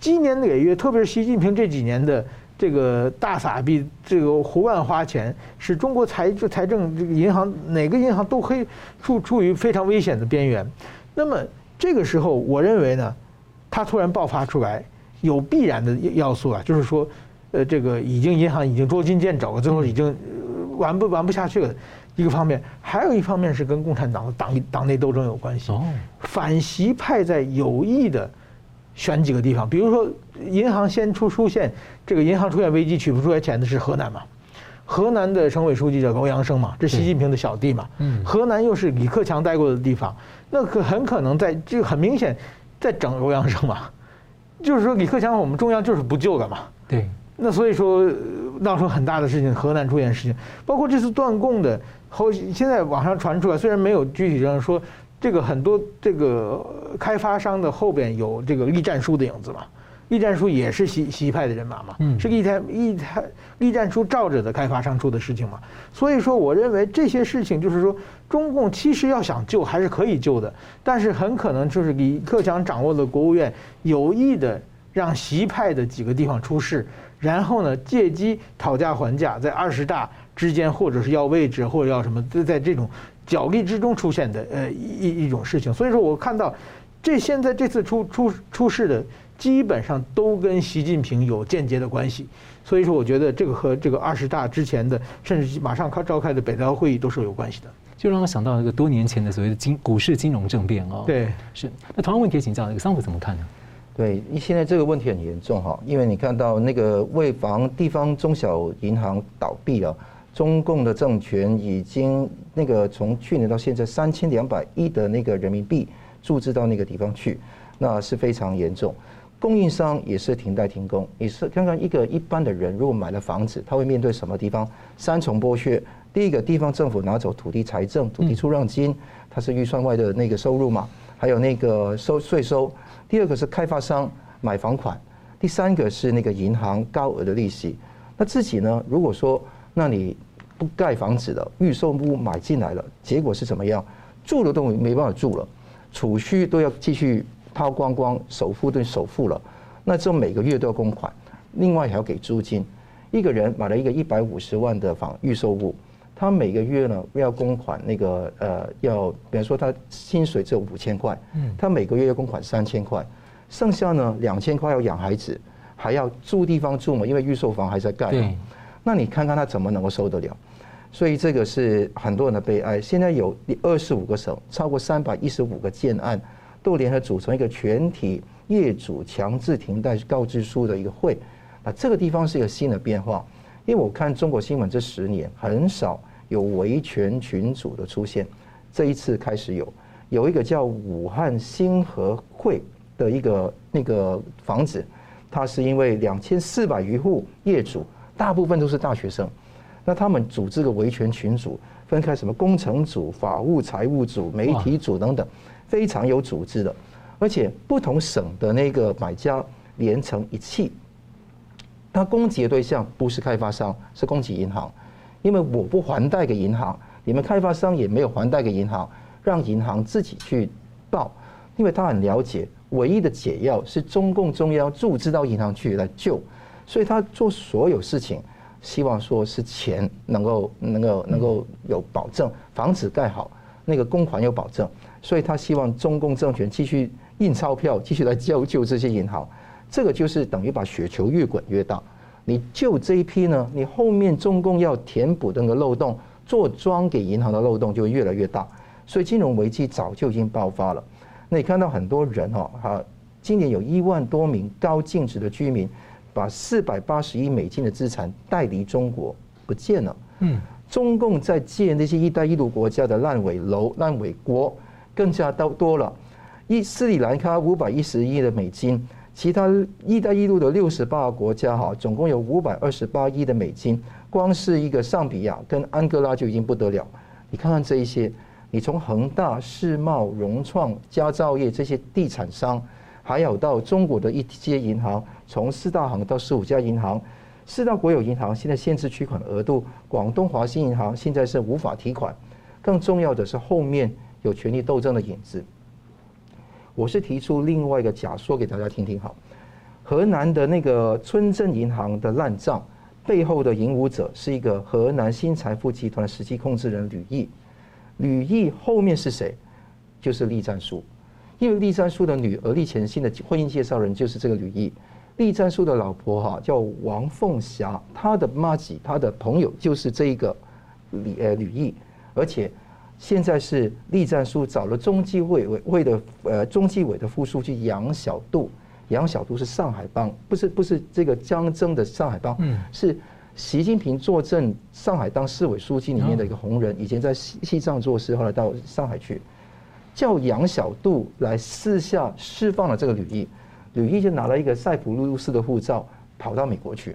今年累月，特别是习近平这几年的这个大撒币，这个胡乱花钱，使中国财财政这个银行哪个银行都可以处处于非常危险的边缘。那么这个时候，我认为呢，它突然爆发出来。有必然的要素啊，就是说，呃，这个已经银行已经捉襟见肘了，最后已经玩不玩不下去了。一个方面，还有一方面是跟共产党的党党内斗争有关系。反习派在有意的选几个地方，比如说银行先出出现这个银行出现危机取不出来钱的是河南嘛，河南的省委书记叫欧阳生嘛，这习近平的小弟嘛，河南又是李克强待过的地方，那可很可能在这个很明显在整欧阳生嘛。就是说，李克强我们中央就是不救了嘛。对。那所以说闹出很大的事情，河南出现事情，包括这次断供的后，现在网上传出来，虽然没有具体证说这个很多这个开发商的后边有这个栗战书的影子嘛。栗战书也是习习派的人马嘛，是一台一台栗战书罩着的开发商出的事情嘛。所以说，我认为这些事情就是说，中共其实要想救还是可以救的，但是很可能就是李克强掌握的国务院，有意的让习派的几个地方出事，然后呢，借机讨价还价，在二十大之间或者是要位置或者要什么，在在这种角力之中出现的呃一一种事情。所以说我看到这现在这次出出出事的，基本上都跟习近平有间接的关系。所以说，我觉得这个和这个二十大之前的，甚至马上开召开的北戴河会议都是有关系的。就让我想到那个多年前的所谓的金股市金融政变哦。对，是。那同样问题请教那个桑普怎么看呢？对，现在这个问题很严重哈，因为你看到那个为防地方中小银行倒闭啊，中共的政权已经那个从去年到现在三千两百亿的那个人民币注资到那个地方去，那是非常严重。供应商也是停贷停工，也是看看一个一般的人如果买了房子，他会面对什么地方？三重剥削，第一个地方政府拿走土地财政、土地出让金，它是预算外的那个收入嘛，还有那个收税收。第二个是开发商买房款，第三个是那个银行高额的利息。那自己呢？如果说那你不盖房子了，预售屋买进来了，结果是怎么样？住的都没办法住了，储蓄都要继续掏光光，首付都首付了，那之后每个月都要供款，另外还要给租金。一个人买了一个一百五十万的房预售物，他每个月呢要供款那个呃要，比方说他薪水只有五千块，他每个月要供款三千块，剩下呢两千块要养孩子，还要住地方住嘛，因为预售房还在盖。对。那你看看他怎么能够受得了？所以这个是很多人的悲哀。现在有二十五个省，超过三百一十五个建案，都联合组成一个全体业主强制停贷告知书的一个会。啊，这个地方是一个新的变化，因为我看中国新闻这十年很少有维权群组的出现，这一次开始有，有一个叫武汉星河会的一个那个房子，它是因为两千四百余户业主，大部分都是大学生，那他们组织个维权群组，分开什么工程组、法务、财务组、媒体组等等，非常有组织的，而且不同省的那个买家连成一气。他攻击的对象不是开发商，是攻击银行，因为我不还贷给银行，你们开发商也没有还贷给银行，让银行自己去报，因为他很了解，唯一的解药是中共中央注资到银行去来救，所以他做所有事情，希望说是钱能够能够能够有保证，房子盖好，那个公款有保证，所以他希望中共政权继续印钞票，继续来救救这些银行。这个就是等于把雪球越滚越大，你救这一批呢，你后面中共要填补的那个漏洞，做庄给银行的漏洞就越来越大，所以金融危机早就已经爆发了。那你看到很多人哈，哈，今年有一万多名高净值的居民，把四百八十亿美金的资产带离中国不见了。嗯，中共在借那些“一带一路”国家的烂尾楼、烂尾国，更加多多了。一斯里兰卡五百一十亿的美金。其他“一带一路”的六十八个国家哈，总共有五百二十八亿的美金，光是一个上比亚跟安哥拉就已经不得了。你看看这一些，你从恒大、世茂、融创、佳兆业这些地产商，还有到中国的一些银行，从四大行到十五家银行，四大国有银行现在限制取款额度，广东华新银行现在是无法提款。更重要的是后面有权力斗争的影子。我是提出另外一个假说给大家听听好，河南的那个村镇银行的烂账背后的引武者是一个河南新财富集团实际控制人吕毅，吕毅后面是谁？就是栗战书，因为栗战书的女儿栗前新的婚姻介绍人就是这个吕毅，栗战书的老婆哈叫王凤霞，她的妈吉，她的朋友就是这一个李呃吕毅，而且。现在是栗战书找了中纪委委会的呃中纪委的副书记杨晓渡，杨晓渡是上海帮，不是不是这个江征的上海帮，是习近平坐镇上海当市委书记里面的一个红人，以前在西西藏做事，后来到上海去，叫杨晓渡来私下释放了这个吕毅，吕毅就拿了一个塞浦路斯的护照跑到美国去，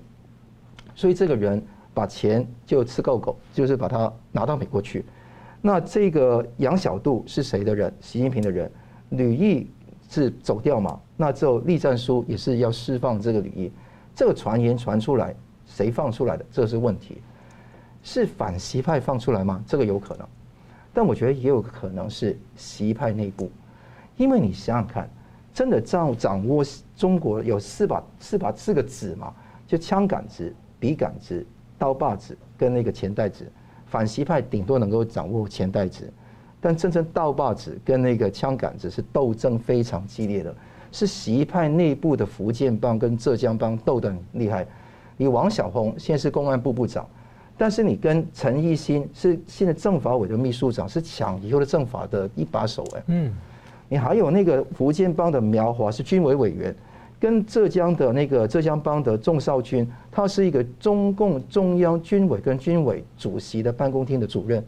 所以这个人把钱就吃够够，就是把他拿到美国去。那这个杨小渡是谁的人？习近平的人，吕毅是走掉嘛？那之后栗战书也是要释放这个吕毅，这个传言传出来，谁放出来的？这是问题，是反习派放出来吗？这个有可能，但我觉得也有可能是习派内部，因为你想想看，真的掌掌握中国有四把四把四个子嘛，就枪杆子、笔杆子、刀把子跟那个钱袋子。反习派顶多能够掌握钱袋子，但真正刀把子跟那个枪杆子是斗争非常激烈的，是习派内部的福建帮跟浙江帮斗得很厉害。你王小红现在是公安部部长，但是你跟陈一新是现在政法委的秘书长，是抢以后的政法的一把手哎。嗯，你还有那个福建帮的苗华是军委委员。跟浙江的那个浙江帮的仲少军，他是一个中共中央军委跟军委主席的办公厅的主任，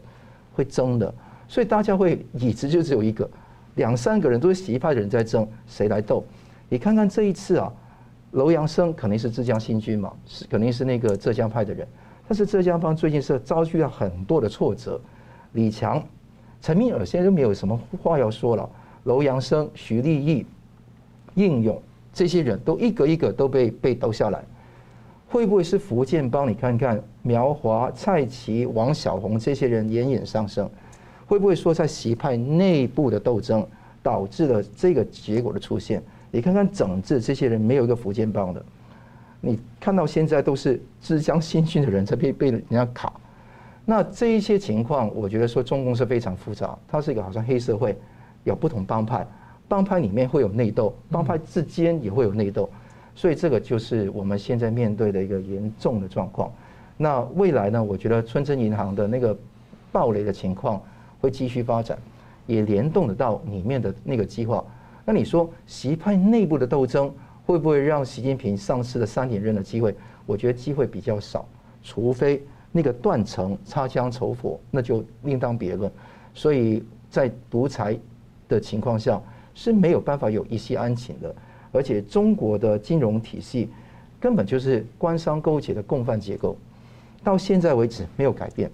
会争的，所以大家会椅子就只有一个，两三个人都是习派的人在争，谁来斗？你看看这一次啊，楼阳生肯定是浙江新军嘛，是肯定是那个浙江派的人，但是浙江帮最近是遭遇了很多的挫折，李强、陈敏尔现在都没有什么话要说了，楼阳生、徐立毅、应勇。这些人都一个一个都被被斗下来，会不会是福建帮？你看看苗华、蔡奇、王小红这些人偃偃上升，会不会说在习派内部的斗争导致了这个结果的出现？你看看整治这些人没有一个福建帮的，你看到现在都是浙江新军的人才被被人家卡，那这一些情况，我觉得说中共是非常复杂，它是一个好像黑社会，有不同帮派。帮派里面会有内斗，帮派之间也会有内斗，所以这个就是我们现在面对的一个严重的状况。那未来呢？我觉得村镇银行的那个暴雷的情况会继续发展，也联动得到里面的那个计划。那你说习派内部的斗争会不会让习近平丧失了三连任的机会？我觉得机会比较少，除非那个断层擦枪走火，那就另当别论。所以在独裁的情况下。是没有办法有一夕安寝的，而且中国的金融体系根本就是官商勾结的共犯结构，到现在为止没有改变。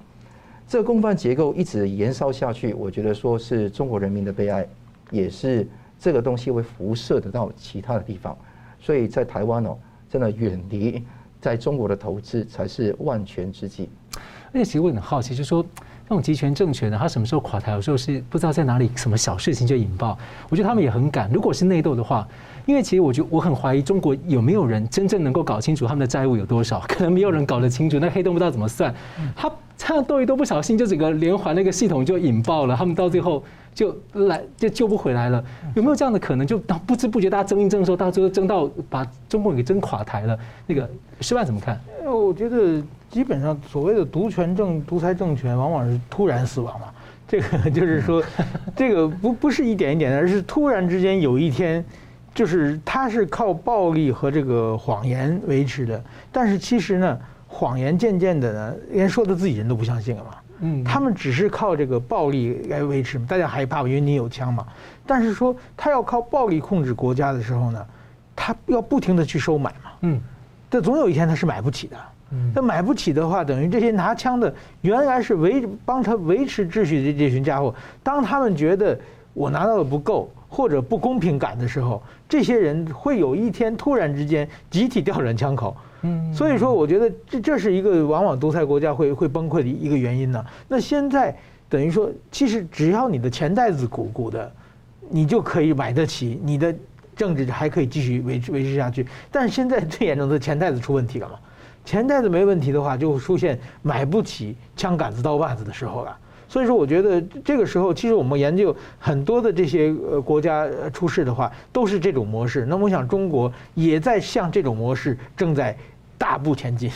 这个共犯结构一直延烧下去，我觉得说是中国人民的悲哀，也是这个东西会辐射得到其他的地方。所以在台湾哦，真的远离在中国的投资才是万全之计。而且其实我很好奇，就是说。那种集权政权呢，他什么时候垮台？有时候是不知道在哪里，什么小事情就引爆。我觉得他们也很敢。如果是内斗的话，因为其实我觉得我很怀疑中国有没有人真正能够搞清楚他们的债务有多少，可能没有人搞得清楚。那黑洞不知道怎么算，他这样斗一斗，不小心就整个连环那个系统就引爆了，他们到最后就来就救不回来了。有没有这样的可能？就当不知不觉大家争一争的时候，到最后争到把中共给争垮台了。那个施办怎么看？我觉得。基本上，所谓的独权政、独裁政权，往往是突然死亡嘛。这个 就是说，这个不不是一点一点的，而是突然之间有一天，就是他是靠暴力和这个谎言维持的。但是其实呢，谎言渐渐的呢，连说的自己人都不相信了嘛。嗯，他们只是靠这个暴力来维持，大家害怕，因为你有枪嘛。但是说他要靠暴力控制国家的时候呢，他要不停的去收买嘛。嗯，这总有一天他是买不起的。那买不起的话，等于这些拿枪的原来是维帮他维持秩序的这群家伙，当他们觉得我拿到的不够或者不公平感的时候，这些人会有一天突然之间集体调转枪口。嗯，所以说我觉得这这是一个往往独裁国家会会崩溃的一个原因呢。那现在等于说，其实只要你的钱袋子鼓鼓的，你就可以买得起，你的政治还可以继续维持维持下去。但是现在最严重的钱袋子出问题了嘛？钱袋子没问题的话，就会出现买不起枪杆子刀把子的时候了。所以说，我觉得这个时候，其实我们研究很多的这些呃国家出事的话，都是这种模式。那我想，中国也在向这种模式正在大步前进。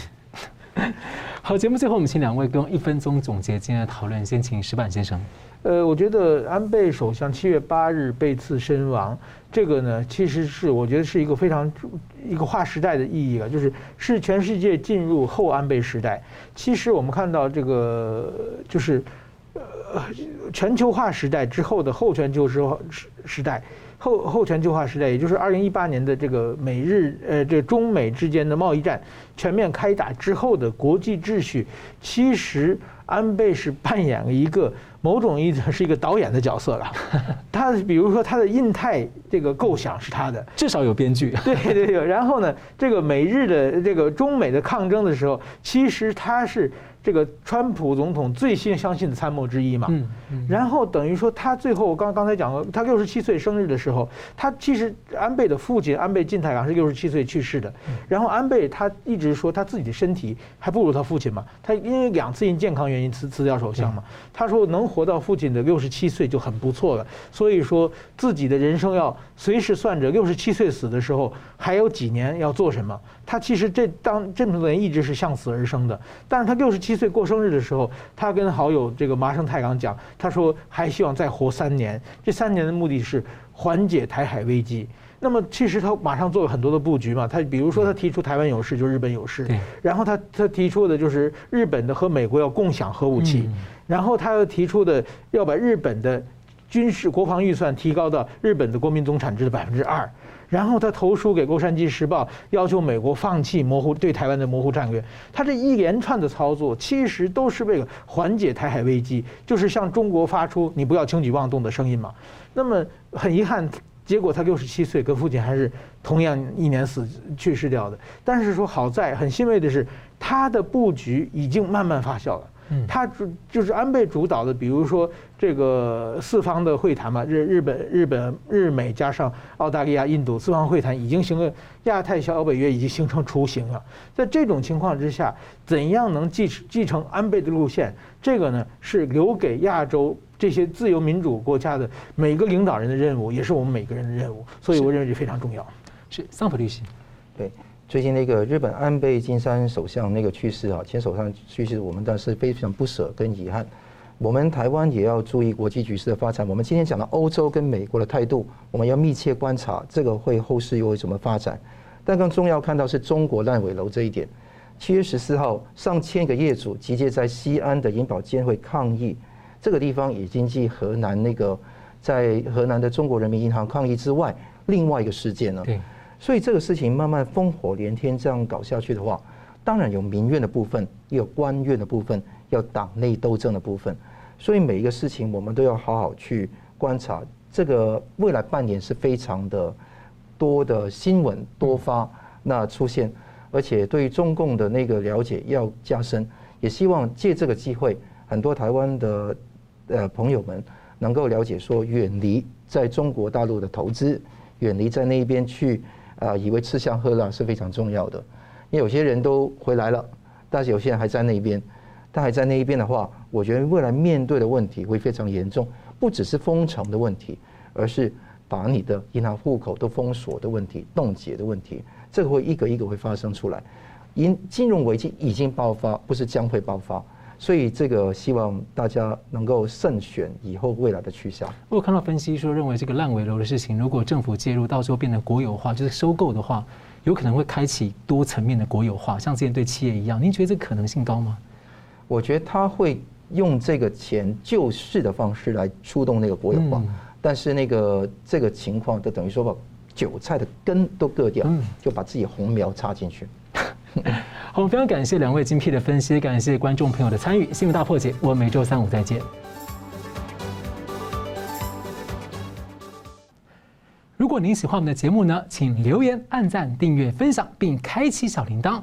好，节目最后我们请两位跟一分钟总结今天的讨论。先请石板先生。呃，我觉得安倍首相七月八日被刺身亡，这个呢，其实是我觉得是一个非常一个划时代的意义了，就是是全世界进入后安倍时代。其实我们看到这个就是呃全球化时代之后的后全球时时代，后后全球化时代，也就是二零一八年的这个美日呃这中美之间的贸易战全面开打之后的国际秩序，其实安倍是扮演了一个。某种意义上是一个导演的角色了，他比如说他的印太这个构想是他的，至少有编剧。对对对，然后呢，这个美日的这个中美的抗争的时候，其实他是这个川普总统最先相信的参谋之一嘛。然后等于说他最后我刚刚才讲了，他六十七岁生日的时候，他其实安倍的父亲安倍晋太郎是六十七岁去世的。然后安倍他一直说他自己的身体还不如他父亲嘛，他因为两次因健康原因辞辞掉首相嘛。他说能活到父亲的六十七岁就很不错了，所以说自己的人生要随时算着六十七岁死的时候还有几年要做什么。他其实这当这么多年一直是向死而生的，但是他六十七岁过生日的时候，他跟好友这个麻生太郎讲，他说还希望再活三年，这三年的目的是缓解台海危机。那么其实他马上做了很多的布局嘛，他比如说他提出台湾有事就日本有事，然后他他提出的就是日本的和美国要共享核武器，然后他又提出的要把日本的军事国防预算提高到日本的国民总产值的百分之二。然后他投书给《洛杉矶时报》，要求美国放弃模糊对台湾的模糊战略。他这一连串的操作，其实都是为了缓解台海危机，就是向中国发出“你不要轻举妄动”的声音嘛。那么很遗憾，结果他六十七岁，跟父亲还是同样一年死去世掉的。但是说好在很欣慰的是，他的布局已经慢慢发酵了。他主就是安倍主导的，比如说这个四方的会谈嘛，日日本日本日美加上澳大利亚、印度四方会谈已经形成亚太小北约已经形成雏形了。在这种情况之下，怎样能继继承安倍的路线？这个呢是留给亚洲这些自由民主国家的每个领导人的任务，也是我们每个人的任务。所以我认为这非常重要。是桑普律师，对。最近那个日本安倍晋三首相那个去世啊，前首相去世，我们当然是非常不舍跟遗憾。我们台湾也要注意国际局势的发展。我们今天讲到欧洲跟美国的态度，我们要密切观察这个会后市又会怎么发展。但更重要看到是中国烂尾楼这一点。七月十四号，上千个业主集结在西安的银保监会抗议，这个地方已经继河南那个在河南的中国人民银行抗议之外，另外一个事件了。所以这个事情慢慢烽火连天，这样搞下去的话，当然有民怨的部分，也有官怨的部分，有党内斗争的部分。所以每一个事情我们都要好好去观察。这个未来半年是非常的多的新闻多发那出现，而且对中共的那个了解要加深。也希望借这个机会，很多台湾的呃朋友们能够了解说，远离在中国大陆的投资，远离在那边去。啊，以为吃香喝辣是非常重要的，因为有些人都回来了，但是有些人还在那边。他还在那一边的话，我觉得未来面对的问题会非常严重，不只是封城的问题，而是把你的银行户口都封锁的问题、冻结的问题，这个会一个一个会发生出来。银金融危机已经爆发，不是将会爆发。所以这个希望大家能够慎选以后未来的去向。我有看到分析说，认为这个烂尾楼的事情，如果政府介入，到时候变成国有化，就是收购的话，有可能会开启多层面的国有化，像之前对企业一样。您觉得这可能性高吗？我觉得他会用这个钱救市的方式来触动那个国有化，但是那个这个情况就等于说把韭菜的根都割掉，就把自己红苗插进去。好，非常感谢两位精辟的分析，感谢观众朋友的参与。新闻大破解，我们每周三五再见。如果您喜欢我们的节目呢，请留言、按赞、订阅、分享，并开启小铃铛。